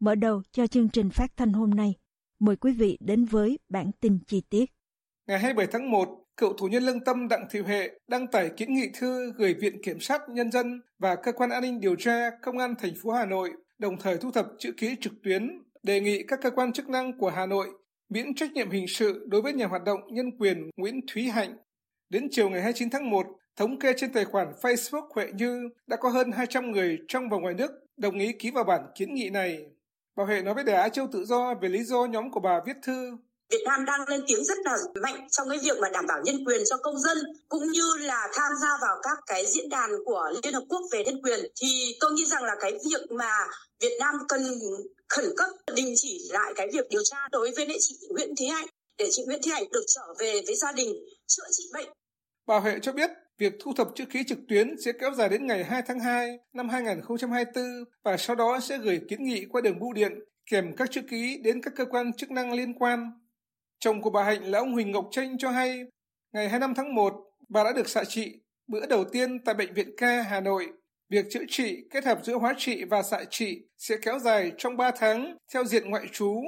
Mở đầu cho chương trình phát thanh hôm nay, mời quý vị đến với bản tin chi tiết. Ngày 27 tháng 1, cựu thủ nhân lương tâm Đặng Thị Huệ đăng tải kiến nghị thư gửi Viện Kiểm sát Nhân dân và Cơ quan An ninh Điều tra Công an thành phố Hà Nội, đồng thời thu thập chữ ký trực tuyến, đề nghị các cơ quan chức năng của Hà Nội miễn trách nhiệm hình sự đối với nhà hoạt động nhân quyền Nguyễn Thúy Hạnh. Đến chiều ngày 29 tháng 1, thống kê trên tài khoản Facebook Huệ Như đã có hơn 200 người trong và ngoài nước đồng ý ký vào bản kiến nghị này. Bà Huệ nói với Đài Á Châu Tự Do về lý do nhóm của bà viết thư. Việt Nam đang lên tiếng rất là mạnh trong cái việc mà đảm bảo nhân quyền cho công dân cũng như là tham gia vào các cái diễn đàn của Liên Hợp Quốc về nhân quyền thì tôi nghĩ rằng là cái việc mà Việt Nam cần khẩn cấp đình chỉ lại cái việc điều tra đối với chị Nguyễn Thúy Hạnh để chị Nguyễn Thúy Hạnh được trở về với gia đình chữa trị bệnh. Bà Huệ cho biết Việc thu thập chữ ký trực tuyến sẽ kéo dài đến ngày 2 tháng 2 năm 2024 và sau đó sẽ gửi kiến nghị qua đường bưu điện kèm các chữ ký đến các cơ quan chức năng liên quan. Chồng của bà Hạnh là ông Huỳnh Ngọc Tranh cho hay, ngày 25 tháng 1, bà đã được xạ trị bữa đầu tiên tại Bệnh viện K Hà Nội. Việc chữa trị kết hợp giữa hóa trị và xạ trị sẽ kéo dài trong 3 tháng theo diện ngoại trú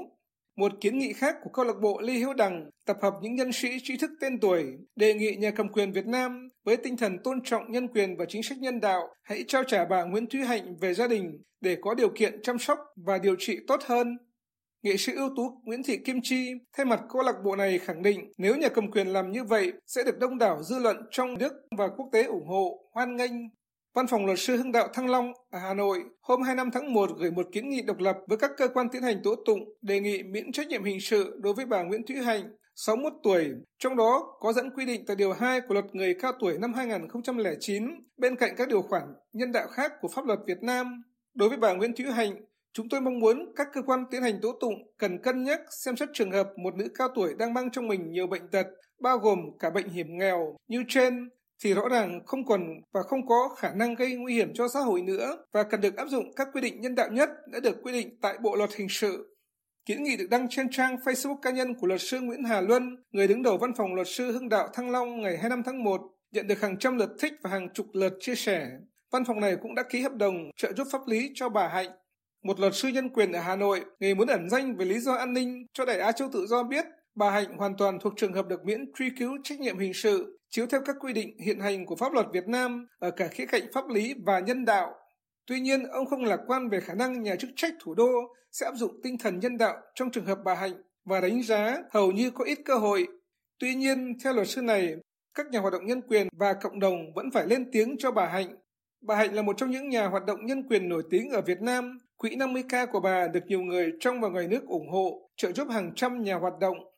một kiến nghị khác của câu lạc bộ Lê Hiếu Đằng tập hợp những nhân sĩ trí thức tên tuổi đề nghị nhà cầm quyền Việt Nam với tinh thần tôn trọng nhân quyền và chính sách nhân đạo hãy trao trả bà Nguyễn Thúy Hạnh về gia đình để có điều kiện chăm sóc và điều trị tốt hơn. Nghệ sĩ ưu tú Nguyễn Thị Kim Chi thay mặt câu lạc bộ này khẳng định nếu nhà cầm quyền làm như vậy sẽ được đông đảo dư luận trong nước và quốc tế ủng hộ, hoan nghênh Văn phòng luật sư Hưng Đạo Thăng Long ở Hà Nội hôm 25 tháng 1 gửi một kiến nghị độc lập với các cơ quan tiến hành tố tụng đề nghị miễn trách nhiệm hình sự đối với bà Nguyễn Thúy Hạnh, 61 tuổi, trong đó có dẫn quy định tại Điều 2 của Luật Người Cao Tuổi năm 2009 bên cạnh các điều khoản nhân đạo khác của pháp luật Việt Nam. Đối với bà Nguyễn Thúy Hạnh, chúng tôi mong muốn các cơ quan tiến hành tố tụng cần cân nhắc xem xét trường hợp một nữ cao tuổi đang mang trong mình nhiều bệnh tật, bao gồm cả bệnh hiểm nghèo như trên thì rõ ràng không còn và không có khả năng gây nguy hiểm cho xã hội nữa và cần được áp dụng các quy định nhân đạo nhất đã được quy định tại Bộ luật hình sự. Kiến nghị được đăng trên trang Facebook cá nhân của luật sư Nguyễn Hà Luân, người đứng đầu văn phòng luật sư Hưng Đạo Thăng Long ngày 25 tháng 1, nhận được hàng trăm lượt thích và hàng chục lượt chia sẻ. Văn phòng này cũng đã ký hợp đồng trợ giúp pháp lý cho bà Hạnh. Một luật sư nhân quyền ở Hà Nội, người muốn ẩn danh về lý do an ninh cho Đại Á Châu Tự Do biết bà Hạnh hoàn toàn thuộc trường hợp được miễn truy cứu trách nhiệm hình sự chiếu theo các quy định hiện hành của pháp luật Việt Nam ở cả khía cạnh pháp lý và nhân đạo. Tuy nhiên, ông không lạc quan về khả năng nhà chức trách thủ đô sẽ áp dụng tinh thần nhân đạo trong trường hợp bà Hạnh và đánh giá hầu như có ít cơ hội. Tuy nhiên, theo luật sư này, các nhà hoạt động nhân quyền và cộng đồng vẫn phải lên tiếng cho bà Hạnh. Bà Hạnh là một trong những nhà hoạt động nhân quyền nổi tiếng ở Việt Nam. Quỹ 50K của bà được nhiều người trong và ngoài nước ủng hộ, trợ giúp hàng trăm nhà hoạt động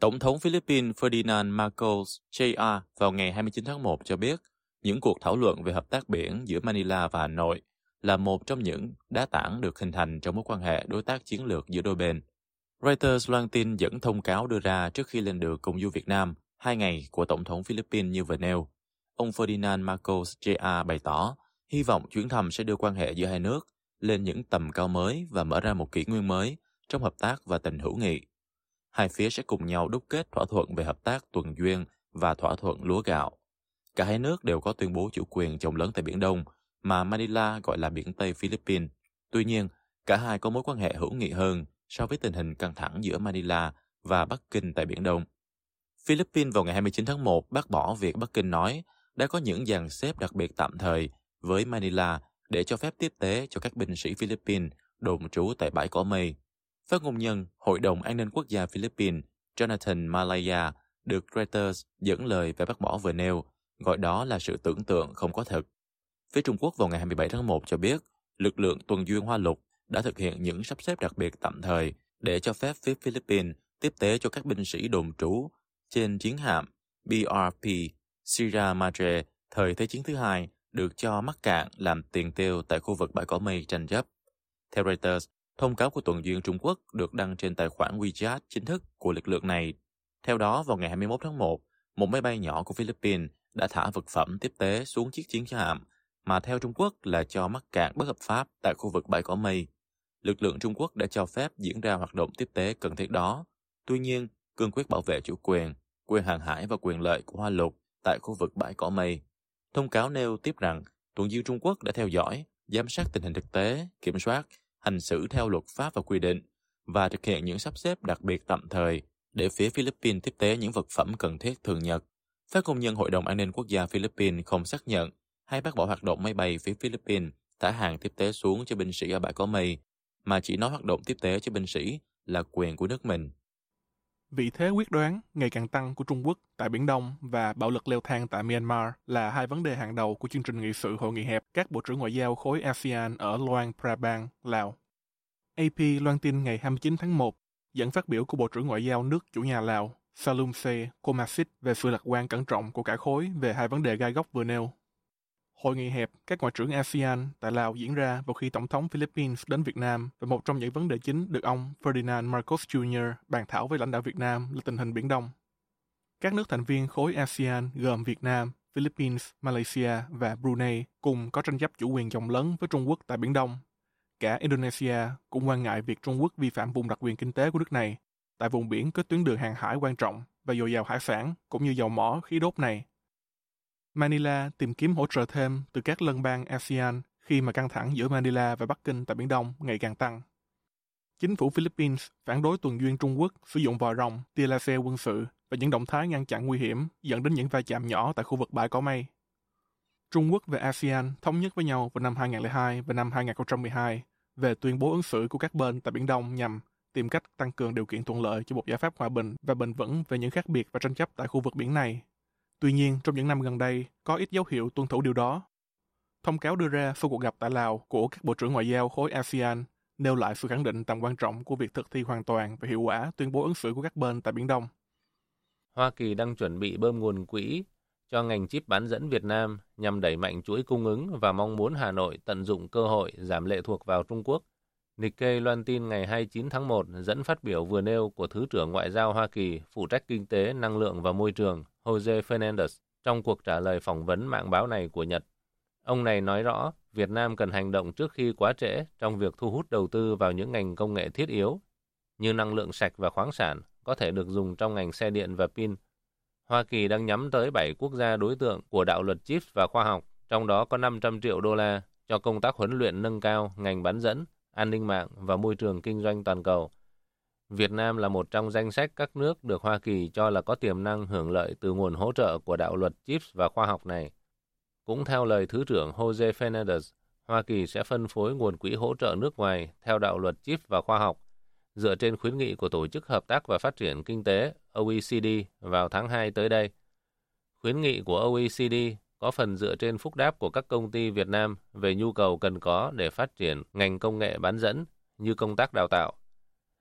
Tổng thống Philippines Ferdinand Marcos Jr. vào ngày 29 tháng 1 cho biết, những cuộc thảo luận về hợp tác biển giữa Manila và Hà Nội là một trong những đá tảng được hình thành trong mối quan hệ đối tác chiến lược giữa đôi bên. Reuters loan tin dẫn thông cáo đưa ra trước khi lên đường cùng du Việt Nam hai ngày của Tổng thống Philippines như vừa nêu. Ông Ferdinand Marcos Jr. bày tỏ hy vọng chuyến thăm sẽ đưa quan hệ giữa hai nước lên những tầm cao mới và mở ra một kỷ nguyên mới trong hợp tác và tình hữu nghị hai phía sẽ cùng nhau đúc kết thỏa thuận về hợp tác tuần duyên và thỏa thuận lúa gạo. Cả hai nước đều có tuyên bố chủ quyền trồng lớn tại Biển Đông, mà Manila gọi là Biển Tây Philippines. Tuy nhiên, cả hai có mối quan hệ hữu nghị hơn so với tình hình căng thẳng giữa Manila và Bắc Kinh tại Biển Đông. Philippines vào ngày 29 tháng 1 bác bỏ việc Bắc Kinh nói đã có những dàn xếp đặc biệt tạm thời với Manila để cho phép tiếp tế cho các binh sĩ Philippines đồn trú tại bãi cỏ mây. Phát ngôn nhân Hội đồng An ninh Quốc gia Philippines Jonathan Malaya được Reuters dẫn lời về bác bỏ vừa nêu, gọi đó là sự tưởng tượng không có thật. Phía Trung Quốc vào ngày 27 tháng 1 cho biết, lực lượng tuần duyên Hoa Lục đã thực hiện những sắp xếp đặc biệt tạm thời để cho phép phía Philippines tiếp tế cho các binh sĩ đồn trú trên chiến hạm BRP Sierra Madre thời Thế chiến thứ hai được cho mắc cạn làm tiền tiêu tại khu vực bãi cỏ mây tranh chấp. Theo Reuters, thông cáo của tuần duyên Trung Quốc được đăng trên tài khoản WeChat chính thức của lực lượng này. Theo đó, vào ngày 21 tháng 1, một máy bay nhỏ của Philippines đã thả vật phẩm tiếp tế xuống chiếc chiến hạm mà theo Trung Quốc là cho mắc cạn bất hợp pháp tại khu vực bãi cỏ mây. Lực lượng Trung Quốc đã cho phép diễn ra hoạt động tiếp tế cần thiết đó. Tuy nhiên, cương quyết bảo vệ chủ quyền, quyền hàng hải và quyền lợi của Hoa Lục tại khu vực bãi cỏ mây. Thông cáo nêu tiếp rằng tuần duyên Trung Quốc đã theo dõi, giám sát tình hình thực tế, kiểm soát, hành xử theo luật pháp và quy định và thực hiện những sắp xếp đặc biệt tạm thời để phía Philippines tiếp tế những vật phẩm cần thiết thường nhật. Phát công nhân Hội đồng An ninh Quốc gia Philippines không xác nhận hay bác bỏ hoạt động máy bay phía Philippines thả hàng tiếp tế xuống cho binh sĩ ở bãi có mây, mà chỉ nói hoạt động tiếp tế cho binh sĩ là quyền của nước mình. Vị thế quyết đoán ngày càng tăng của Trung Quốc tại Biển Đông và bạo lực leo thang tại Myanmar là hai vấn đề hàng đầu của chương trình nghị sự hội nghị hẹp các bộ trưởng ngoại giao khối ASEAN ở Luang Prabang, Lào. AP loan tin ngày 29 tháng 1 dẫn phát biểu của Bộ trưởng Ngoại giao nước chủ nhà Lào Salumse Komasit về sự lạc quan cẩn trọng của cả khối về hai vấn đề gai góc vừa nêu. Hội nghị hẹp các ngoại trưởng ASEAN tại Lào diễn ra vào khi Tổng thống Philippines đến Việt Nam và một trong những vấn đề chính được ông Ferdinand Marcos Jr. bàn thảo với lãnh đạo Việt Nam là tình hình Biển Đông. Các nước thành viên khối ASEAN gồm Việt Nam, Philippines, Malaysia và Brunei cùng có tranh chấp chủ quyền rộng lớn với Trung Quốc tại Biển Đông. Cả Indonesia cũng quan ngại việc Trung Quốc vi phạm vùng đặc quyền kinh tế của nước này tại vùng biển có tuyến đường hàng hải quan trọng và dồi dào hải sản cũng như dầu mỏ khí đốt này Manila tìm kiếm hỗ trợ thêm từ các lân bang ASEAN khi mà căng thẳng giữa Manila và Bắc Kinh tại Biển Đông ngày càng tăng. Chính phủ Philippines phản đối tuần duyên Trung Quốc sử dụng vòi rồng, tia laser quân sự và những động thái ngăn chặn nguy hiểm dẫn đến những va chạm nhỏ tại khu vực bãi cỏ mây. Trung Quốc và ASEAN thống nhất với nhau vào năm 2002 và năm 2012 về tuyên bố ứng xử của các bên tại Biển Đông nhằm tìm cách tăng cường điều kiện thuận lợi cho một giải pháp hòa bình và bền vững về những khác biệt và tranh chấp tại khu vực biển này Tuy nhiên, trong những năm gần đây, có ít dấu hiệu tuân thủ điều đó. Thông cáo đưa ra sau cuộc gặp tại Lào của các bộ trưởng ngoại giao khối ASEAN nêu lại sự khẳng định tầm quan trọng của việc thực thi hoàn toàn và hiệu quả tuyên bố ứng xử của các bên tại Biển Đông. Hoa Kỳ đang chuẩn bị bơm nguồn quỹ cho ngành chip bán dẫn Việt Nam nhằm đẩy mạnh chuỗi cung ứng và mong muốn Hà Nội tận dụng cơ hội giảm lệ thuộc vào Trung Quốc. Nikkei loan tin ngày 29 tháng 1 dẫn phát biểu vừa nêu của Thứ trưởng Ngoại giao Hoa Kỳ phụ trách kinh tế, năng lượng và môi trường Jose Fernandez trong cuộc trả lời phỏng vấn mạng báo này của Nhật. Ông này nói rõ Việt Nam cần hành động trước khi quá trễ trong việc thu hút đầu tư vào những ngành công nghệ thiết yếu như năng lượng sạch và khoáng sản có thể được dùng trong ngành xe điện và pin. Hoa Kỳ đang nhắm tới 7 quốc gia đối tượng của đạo luật chip và khoa học, trong đó có 500 triệu đô la cho công tác huấn luyện nâng cao ngành bán dẫn, an ninh mạng và môi trường kinh doanh toàn cầu. Việt Nam là một trong danh sách các nước được Hoa Kỳ cho là có tiềm năng hưởng lợi từ nguồn hỗ trợ của đạo luật CHIPS và khoa học này. Cũng theo lời Thứ trưởng Jose Fernandez, Hoa Kỳ sẽ phân phối nguồn quỹ hỗ trợ nước ngoài theo đạo luật CHIPS và khoa học, dựa trên khuyến nghị của Tổ chức Hợp tác và Phát triển Kinh tế OECD vào tháng 2 tới đây. Khuyến nghị của OECD có phần dựa trên phúc đáp của các công ty Việt Nam về nhu cầu cần có để phát triển ngành công nghệ bán dẫn như công tác đào tạo,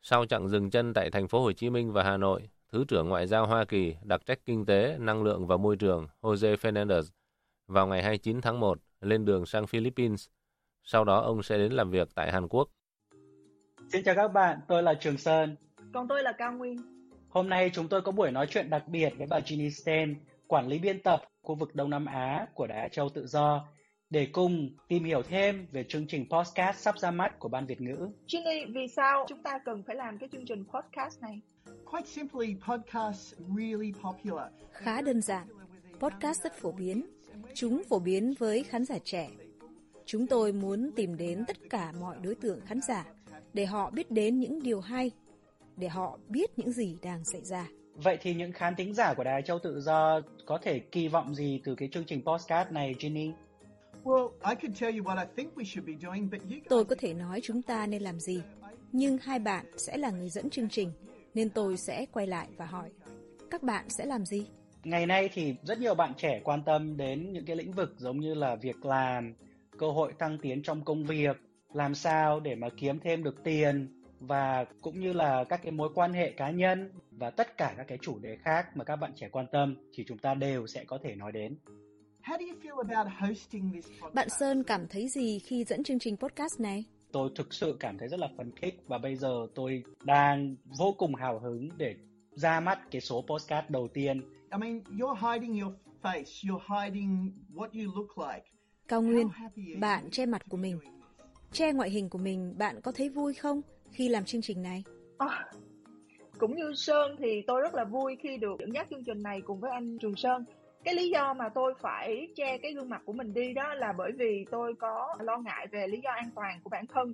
sau chặng dừng chân tại thành phố Hồ Chí Minh và Hà Nội, Thứ trưởng Ngoại giao Hoa Kỳ đặc trách kinh tế, năng lượng và môi trường Jose Fernandez vào ngày 29 tháng 1 lên đường sang Philippines. Sau đó ông sẽ đến làm việc tại Hàn Quốc. Xin chào các bạn, tôi là Trường Sơn. Còn tôi là Cao Nguyên. Hôm nay chúng tôi có buổi nói chuyện đặc biệt với bà Ginny Sten, quản lý biên tập khu vực Đông Nam Á của Đài Á Châu Tự Do để cùng tìm hiểu thêm về chương trình podcast sắp ra mắt của Ban Việt ngữ. Ginny, vì sao chúng ta cần phải làm cái chương trình podcast này? Quite simply, podcasts really popular. Khá đơn giản, podcast rất phổ biến. Chúng phổ biến với khán giả trẻ. Chúng tôi muốn tìm đến tất cả mọi đối tượng khán giả để họ biết đến những điều hay, để họ biết những gì đang xảy ra. Vậy thì những khán thính giả của Đài Châu Tự Do có thể kỳ vọng gì từ cái chương trình podcast này, Ginny? Tôi có thể nói chúng ta nên làm gì, nhưng hai bạn sẽ là người dẫn chương trình, nên tôi sẽ quay lại và hỏi, các bạn sẽ làm gì? Ngày nay thì rất nhiều bạn trẻ quan tâm đến những cái lĩnh vực giống như là việc làm, cơ hội thăng tiến trong công việc, làm sao để mà kiếm thêm được tiền và cũng như là các cái mối quan hệ cá nhân và tất cả các cái chủ đề khác mà các bạn trẻ quan tâm thì chúng ta đều sẽ có thể nói đến. Bạn Sơn cảm thấy gì khi dẫn chương trình podcast này? Tôi thực sự cảm thấy rất là phấn khích và bây giờ tôi đang vô cùng hào hứng để ra mắt cái số podcast đầu tiên. I mean, you're hiding your face, you're hiding what you look like. Cao Nguyên, bạn che mặt của mình. Che ngoại hình của mình, bạn có thấy vui không khi làm chương trình này? À, cũng như Sơn thì tôi rất là vui khi được dẫn dắt chương trình này cùng với anh Trường Sơn. Cái lý do mà tôi phải che cái gương mặt của mình đi đó là bởi vì tôi có lo ngại về lý do an toàn của bản thân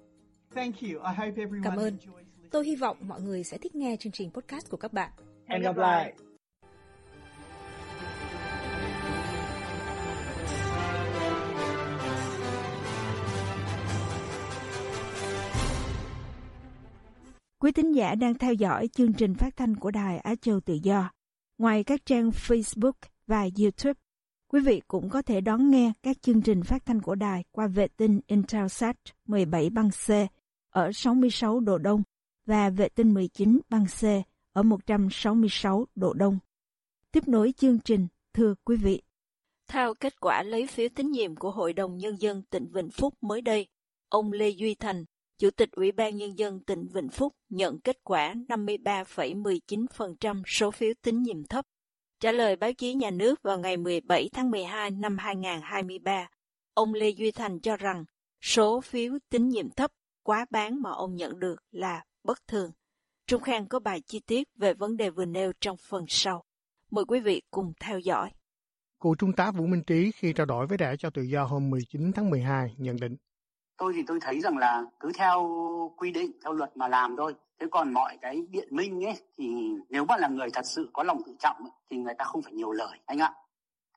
Cảm ơn. Tôi hy vọng mọi người sẽ thích nghe chương trình podcast của các bạn. Hẹn gặp lại. Quý tín giả đang theo dõi chương trình phát thanh của Đài Á Châu Tự Do. Ngoài các trang Facebook và YouTube, quý vị cũng có thể đón nghe các chương trình phát thanh của đài qua vệ tinh Intelsat 17 băng C ở 66 độ Đông và vệ tinh 19 băng C ở 166 độ Đông. Tiếp nối chương trình, thưa quý vị. Theo kết quả lấy phiếu tín nhiệm của Hội đồng Nhân dân tỉnh Vĩnh Phúc mới đây, ông Lê Duy Thành, Chủ tịch Ủy ban Nhân dân tỉnh Vĩnh Phúc nhận kết quả 53,19% số phiếu tín nhiệm thấp. Trả lời báo chí nhà nước vào ngày 17 tháng 12 năm 2023, ông Lê Duy Thành cho rằng số phiếu tín nhiệm thấp quá bán mà ông nhận được là bất thường. Trung Khang có bài chi tiết về vấn đề vừa nêu trong phần sau. Mời quý vị cùng theo dõi. Cựu Trung tá Vũ Minh Trí khi trao đổi với Đảng cho Tự do hôm 19 tháng 12 nhận định. Tôi thì tôi thấy rằng là cứ theo quy định, theo luật mà làm thôi. Thế còn mọi cái biện minh ấy thì nếu mà là người thật sự có lòng tự trọng ấy, thì người ta không phải nhiều lời anh ạ.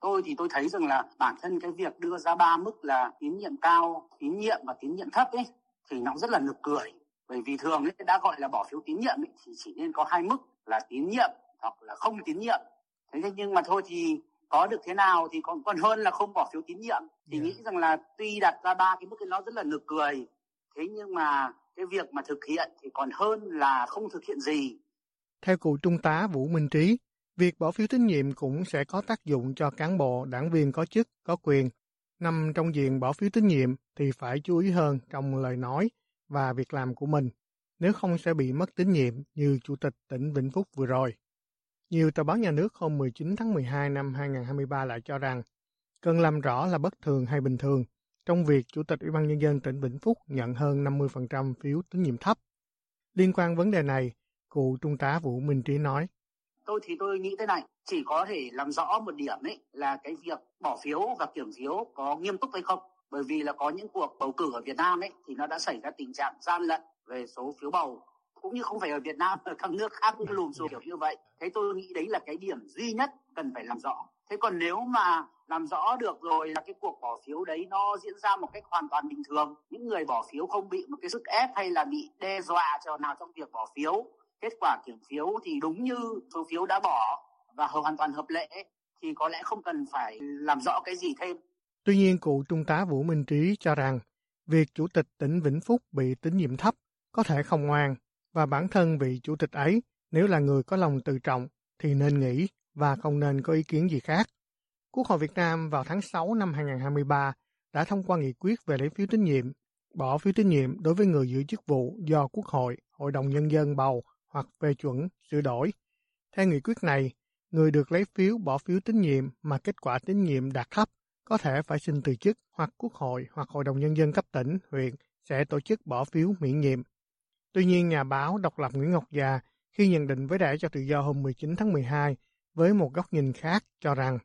Tôi thì tôi thấy rằng là bản thân cái việc đưa ra ba mức là tín nhiệm cao, tín nhiệm và tín nhiệm thấp ấy thì nó rất là nực cười. Bởi vì thường ấy, đã gọi là bỏ phiếu tín nhiệm ấy, thì chỉ nên có hai mức là tín nhiệm hoặc là không tín nhiệm. Thế nhưng mà thôi thì có được thế nào thì còn còn hơn là không bỏ phiếu tín nhiệm. Thì yeah. nghĩ rằng là tuy đặt ra ba cái mức nó rất là nực cười. Thế nhưng mà cái việc mà thực hiện thì còn hơn là không thực hiện gì. Theo cựu trung tá Vũ Minh Trí việc bỏ phiếu tín nhiệm cũng sẽ có tác dụng cho cán bộ đảng viên có chức có quyền nằm trong diện bỏ phiếu tín nhiệm thì phải chú ý hơn trong lời nói và việc làm của mình, nếu không sẽ bị mất tín nhiệm như Chủ tịch tỉnh Vĩnh Phúc vừa rồi. Nhiều tờ báo nhà nước hôm 19 tháng 12 năm 2023 lại cho rằng cần làm rõ là bất thường hay bình thường trong việc Chủ tịch Ủy ban Nhân dân tỉnh Vĩnh Phúc nhận hơn 50% phiếu tín nhiệm thấp. Liên quan vấn đề này, cụ Trung tá Vũ Minh Trí nói. Tôi thì tôi nghĩ thế này, chỉ có thể làm rõ một điểm ấy là cái việc bỏ phiếu và kiểm phiếu có nghiêm túc hay không. Bởi vì là có những cuộc bầu cử ở Việt Nam ấy thì nó đã xảy ra tình trạng gian lận về số phiếu bầu cũng như không phải ở Việt Nam ở các nước khác cũng lùm xùm kiểu như vậy. Thế tôi nghĩ đấy là cái điểm duy nhất cần phải làm rõ. Thế còn nếu mà làm rõ được rồi là cái cuộc bỏ phiếu đấy nó diễn ra một cách hoàn toàn bình thường những người bỏ phiếu không bị một cái sức ép hay là bị đe dọa cho nào trong việc bỏ phiếu kết quả kiểm phiếu thì đúng như số phiếu đã bỏ và hoàn toàn hợp lệ thì có lẽ không cần phải làm rõ cái gì thêm Tuy nhiên, cụ Trung tá Vũ Minh Trí cho rằng việc Chủ tịch tỉnh Vĩnh Phúc bị tín nhiệm thấp có thể không ngoan và bản thân vị Chủ tịch ấy nếu là người có lòng tự trọng thì nên nghỉ và không nên có ý kiến gì khác. Quốc hội Việt Nam vào tháng 6 năm 2023 đã thông qua nghị quyết về lấy phiếu tín nhiệm, bỏ phiếu tín nhiệm đối với người giữ chức vụ do Quốc hội, Hội đồng Nhân dân bầu hoặc phê chuẩn, sửa đổi. Theo nghị quyết này, người được lấy phiếu bỏ phiếu tín nhiệm mà kết quả tín nhiệm đạt thấp có thể phải xin từ chức hoặc Quốc hội hoặc Hội đồng Nhân dân cấp tỉnh, huyện sẽ tổ chức bỏ phiếu miễn nhiệm. Tuy nhiên, nhà báo độc lập Nguyễn Ngọc Già khi nhận định với Đảng cho tự do hôm 19 tháng 12 với một góc nhìn khác cho rằng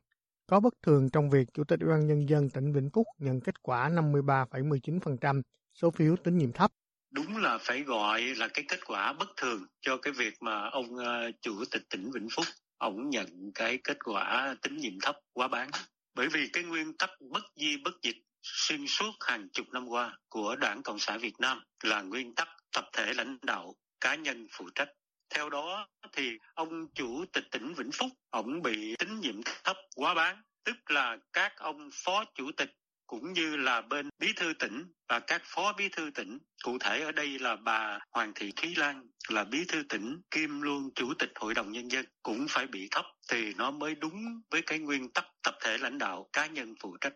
có bất thường trong việc Chủ tịch Ủy ban Nhân dân tỉnh Vĩnh Phúc nhận kết quả 53,19% số phiếu tín nhiệm thấp. Đúng là phải gọi là cái kết quả bất thường cho cái việc mà ông uh, Chủ tịch tỉnh Vĩnh Phúc ông nhận cái kết quả tín nhiệm thấp quá bán. Bởi vì cái nguyên tắc bất di bất dịch xuyên suốt hàng chục năm qua của Đảng Cộng sản Việt Nam là nguyên tắc tập thể lãnh đạo, cá nhân phụ trách. Theo đó thì ông chủ tịch tỉnh Vĩnh Phúc, ông bị tín nhiệm thấp quá bán, tức là các ông phó chủ tịch cũng như là bên bí thư tỉnh và các phó bí thư tỉnh. Cụ thể ở đây là bà Hoàng Thị Thúy Lan là bí thư tỉnh kiêm luôn chủ tịch hội đồng nhân dân cũng phải bị thấp thì nó mới đúng với cái nguyên tắc tập thể lãnh đạo cá nhân phụ trách.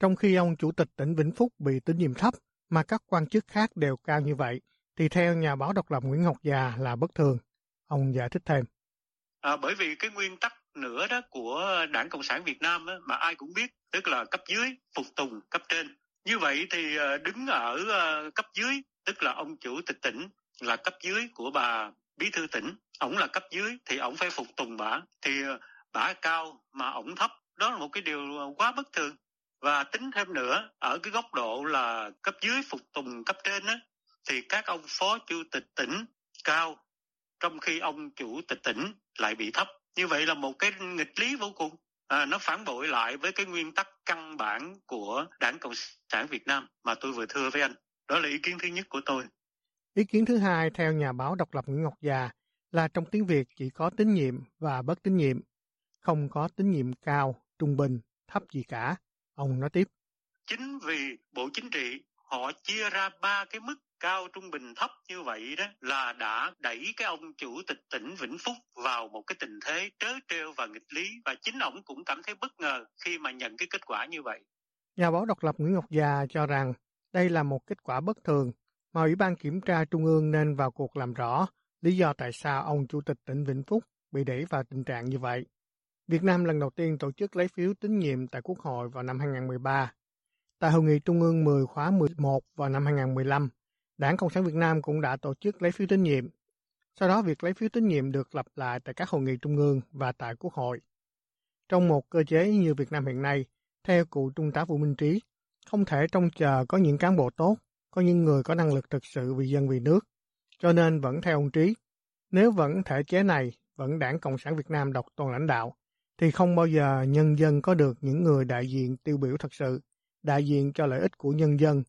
Trong khi ông chủ tịch tỉnh Vĩnh Phúc bị tín nhiệm thấp mà các quan chức khác đều cao như vậy, thì theo nhà báo độc lập Nguyễn Ngọc Già là bất thường. Ông giải thích thêm. À, bởi vì cái nguyên tắc nữa đó của Đảng Cộng sản Việt Nam đó, mà ai cũng biết, tức là cấp dưới phục tùng cấp trên. Như vậy thì ờ, đứng ở ờ, cấp dưới, tức là ông chủ tịch tỉnh là cấp dưới của bà bí thư tỉnh, ổng là cấp dưới thì ổng phải phục tùng bà, thì bả bà cao mà ổng thấp, đó là một cái điều quá bất thường. Và tính thêm nữa, ở cái góc độ là cấp dưới phục tùng cấp trên á, thì các ông phó chủ tịch tỉnh cao trong khi ông chủ tịch tỉnh lại bị thấp. Như vậy là một cái nghịch lý vô cùng. À, nó phản bội lại với cái nguyên tắc căn bản của Đảng Cộng sản Việt Nam mà tôi vừa thưa với anh. Đó là ý kiến thứ nhất của tôi. Ý kiến thứ hai theo nhà báo độc lập Nguyễn Ngọc Già là trong tiếng Việt chỉ có tín nhiệm và bất tín nhiệm, không có tín nhiệm cao, trung bình, thấp gì cả. Ông nói tiếp. Chính vì Bộ Chính trị họ chia ra ba cái mức cao trung bình thấp như vậy đó là đã đẩy cái ông chủ tịch tỉnh Vĩnh Phúc vào một cái tình thế trớ trêu và nghịch lý và chính ông cũng cảm thấy bất ngờ khi mà nhận cái kết quả như vậy. Nhà báo độc lập Nguyễn Ngọc Già cho rằng đây là một kết quả bất thường mà Ủy ban Kiểm tra Trung ương nên vào cuộc làm rõ lý do tại sao ông chủ tịch tỉnh Vĩnh Phúc bị đẩy vào tình trạng như vậy. Việt Nam lần đầu tiên tổ chức lấy phiếu tín nhiệm tại Quốc hội vào năm 2013. Tại Hội nghị Trung ương 10 khóa 11 vào năm 2015, Đảng Cộng sản Việt Nam cũng đã tổ chức lấy phiếu tín nhiệm. Sau đó, việc lấy phiếu tín nhiệm được lặp lại tại các hội nghị trung ương và tại Quốc hội. Trong một cơ chế như Việt Nam hiện nay, theo cụ Trung tá Vũ Minh Trí, không thể trông chờ có những cán bộ tốt, có những người có năng lực thực sự vì dân vì nước. Cho nên vẫn theo ông Trí, nếu vẫn thể chế này, vẫn Đảng Cộng sản Việt Nam độc toàn lãnh đạo, thì không bao giờ nhân dân có được những người đại diện tiêu biểu thật sự, đại diện cho lợi ích của nhân dân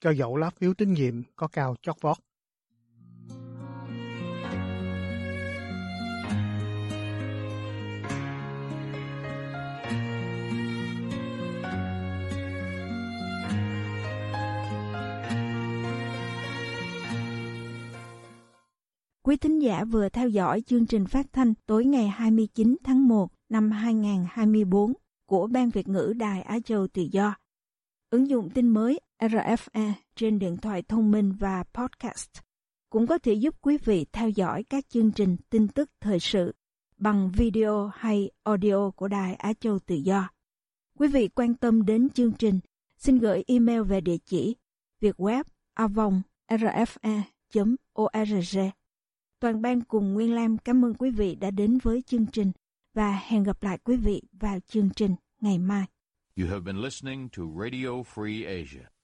cho dẫu lá phiếu tín nhiệm có cao chót vót. Quý thính giả vừa theo dõi chương trình phát thanh tối ngày 29 tháng 1 năm 2024 của Ban Việt ngữ Đài Á Châu Tự Do. Ứng dụng tin mới RFA trên điện thoại thông minh và podcast cũng có thể giúp quý vị theo dõi các chương trình tin tức thời sự bằng video hay audio của Đài Á Châu Tự Do. Quý vị quan tâm đến chương trình, xin gửi email về địa chỉ vietweb avong rfa.org. Toàn ban cùng Nguyên Lam cảm ơn quý vị đã đến với chương trình và hẹn gặp lại quý vị vào chương trình ngày mai. You have been listening to Radio Free Asia.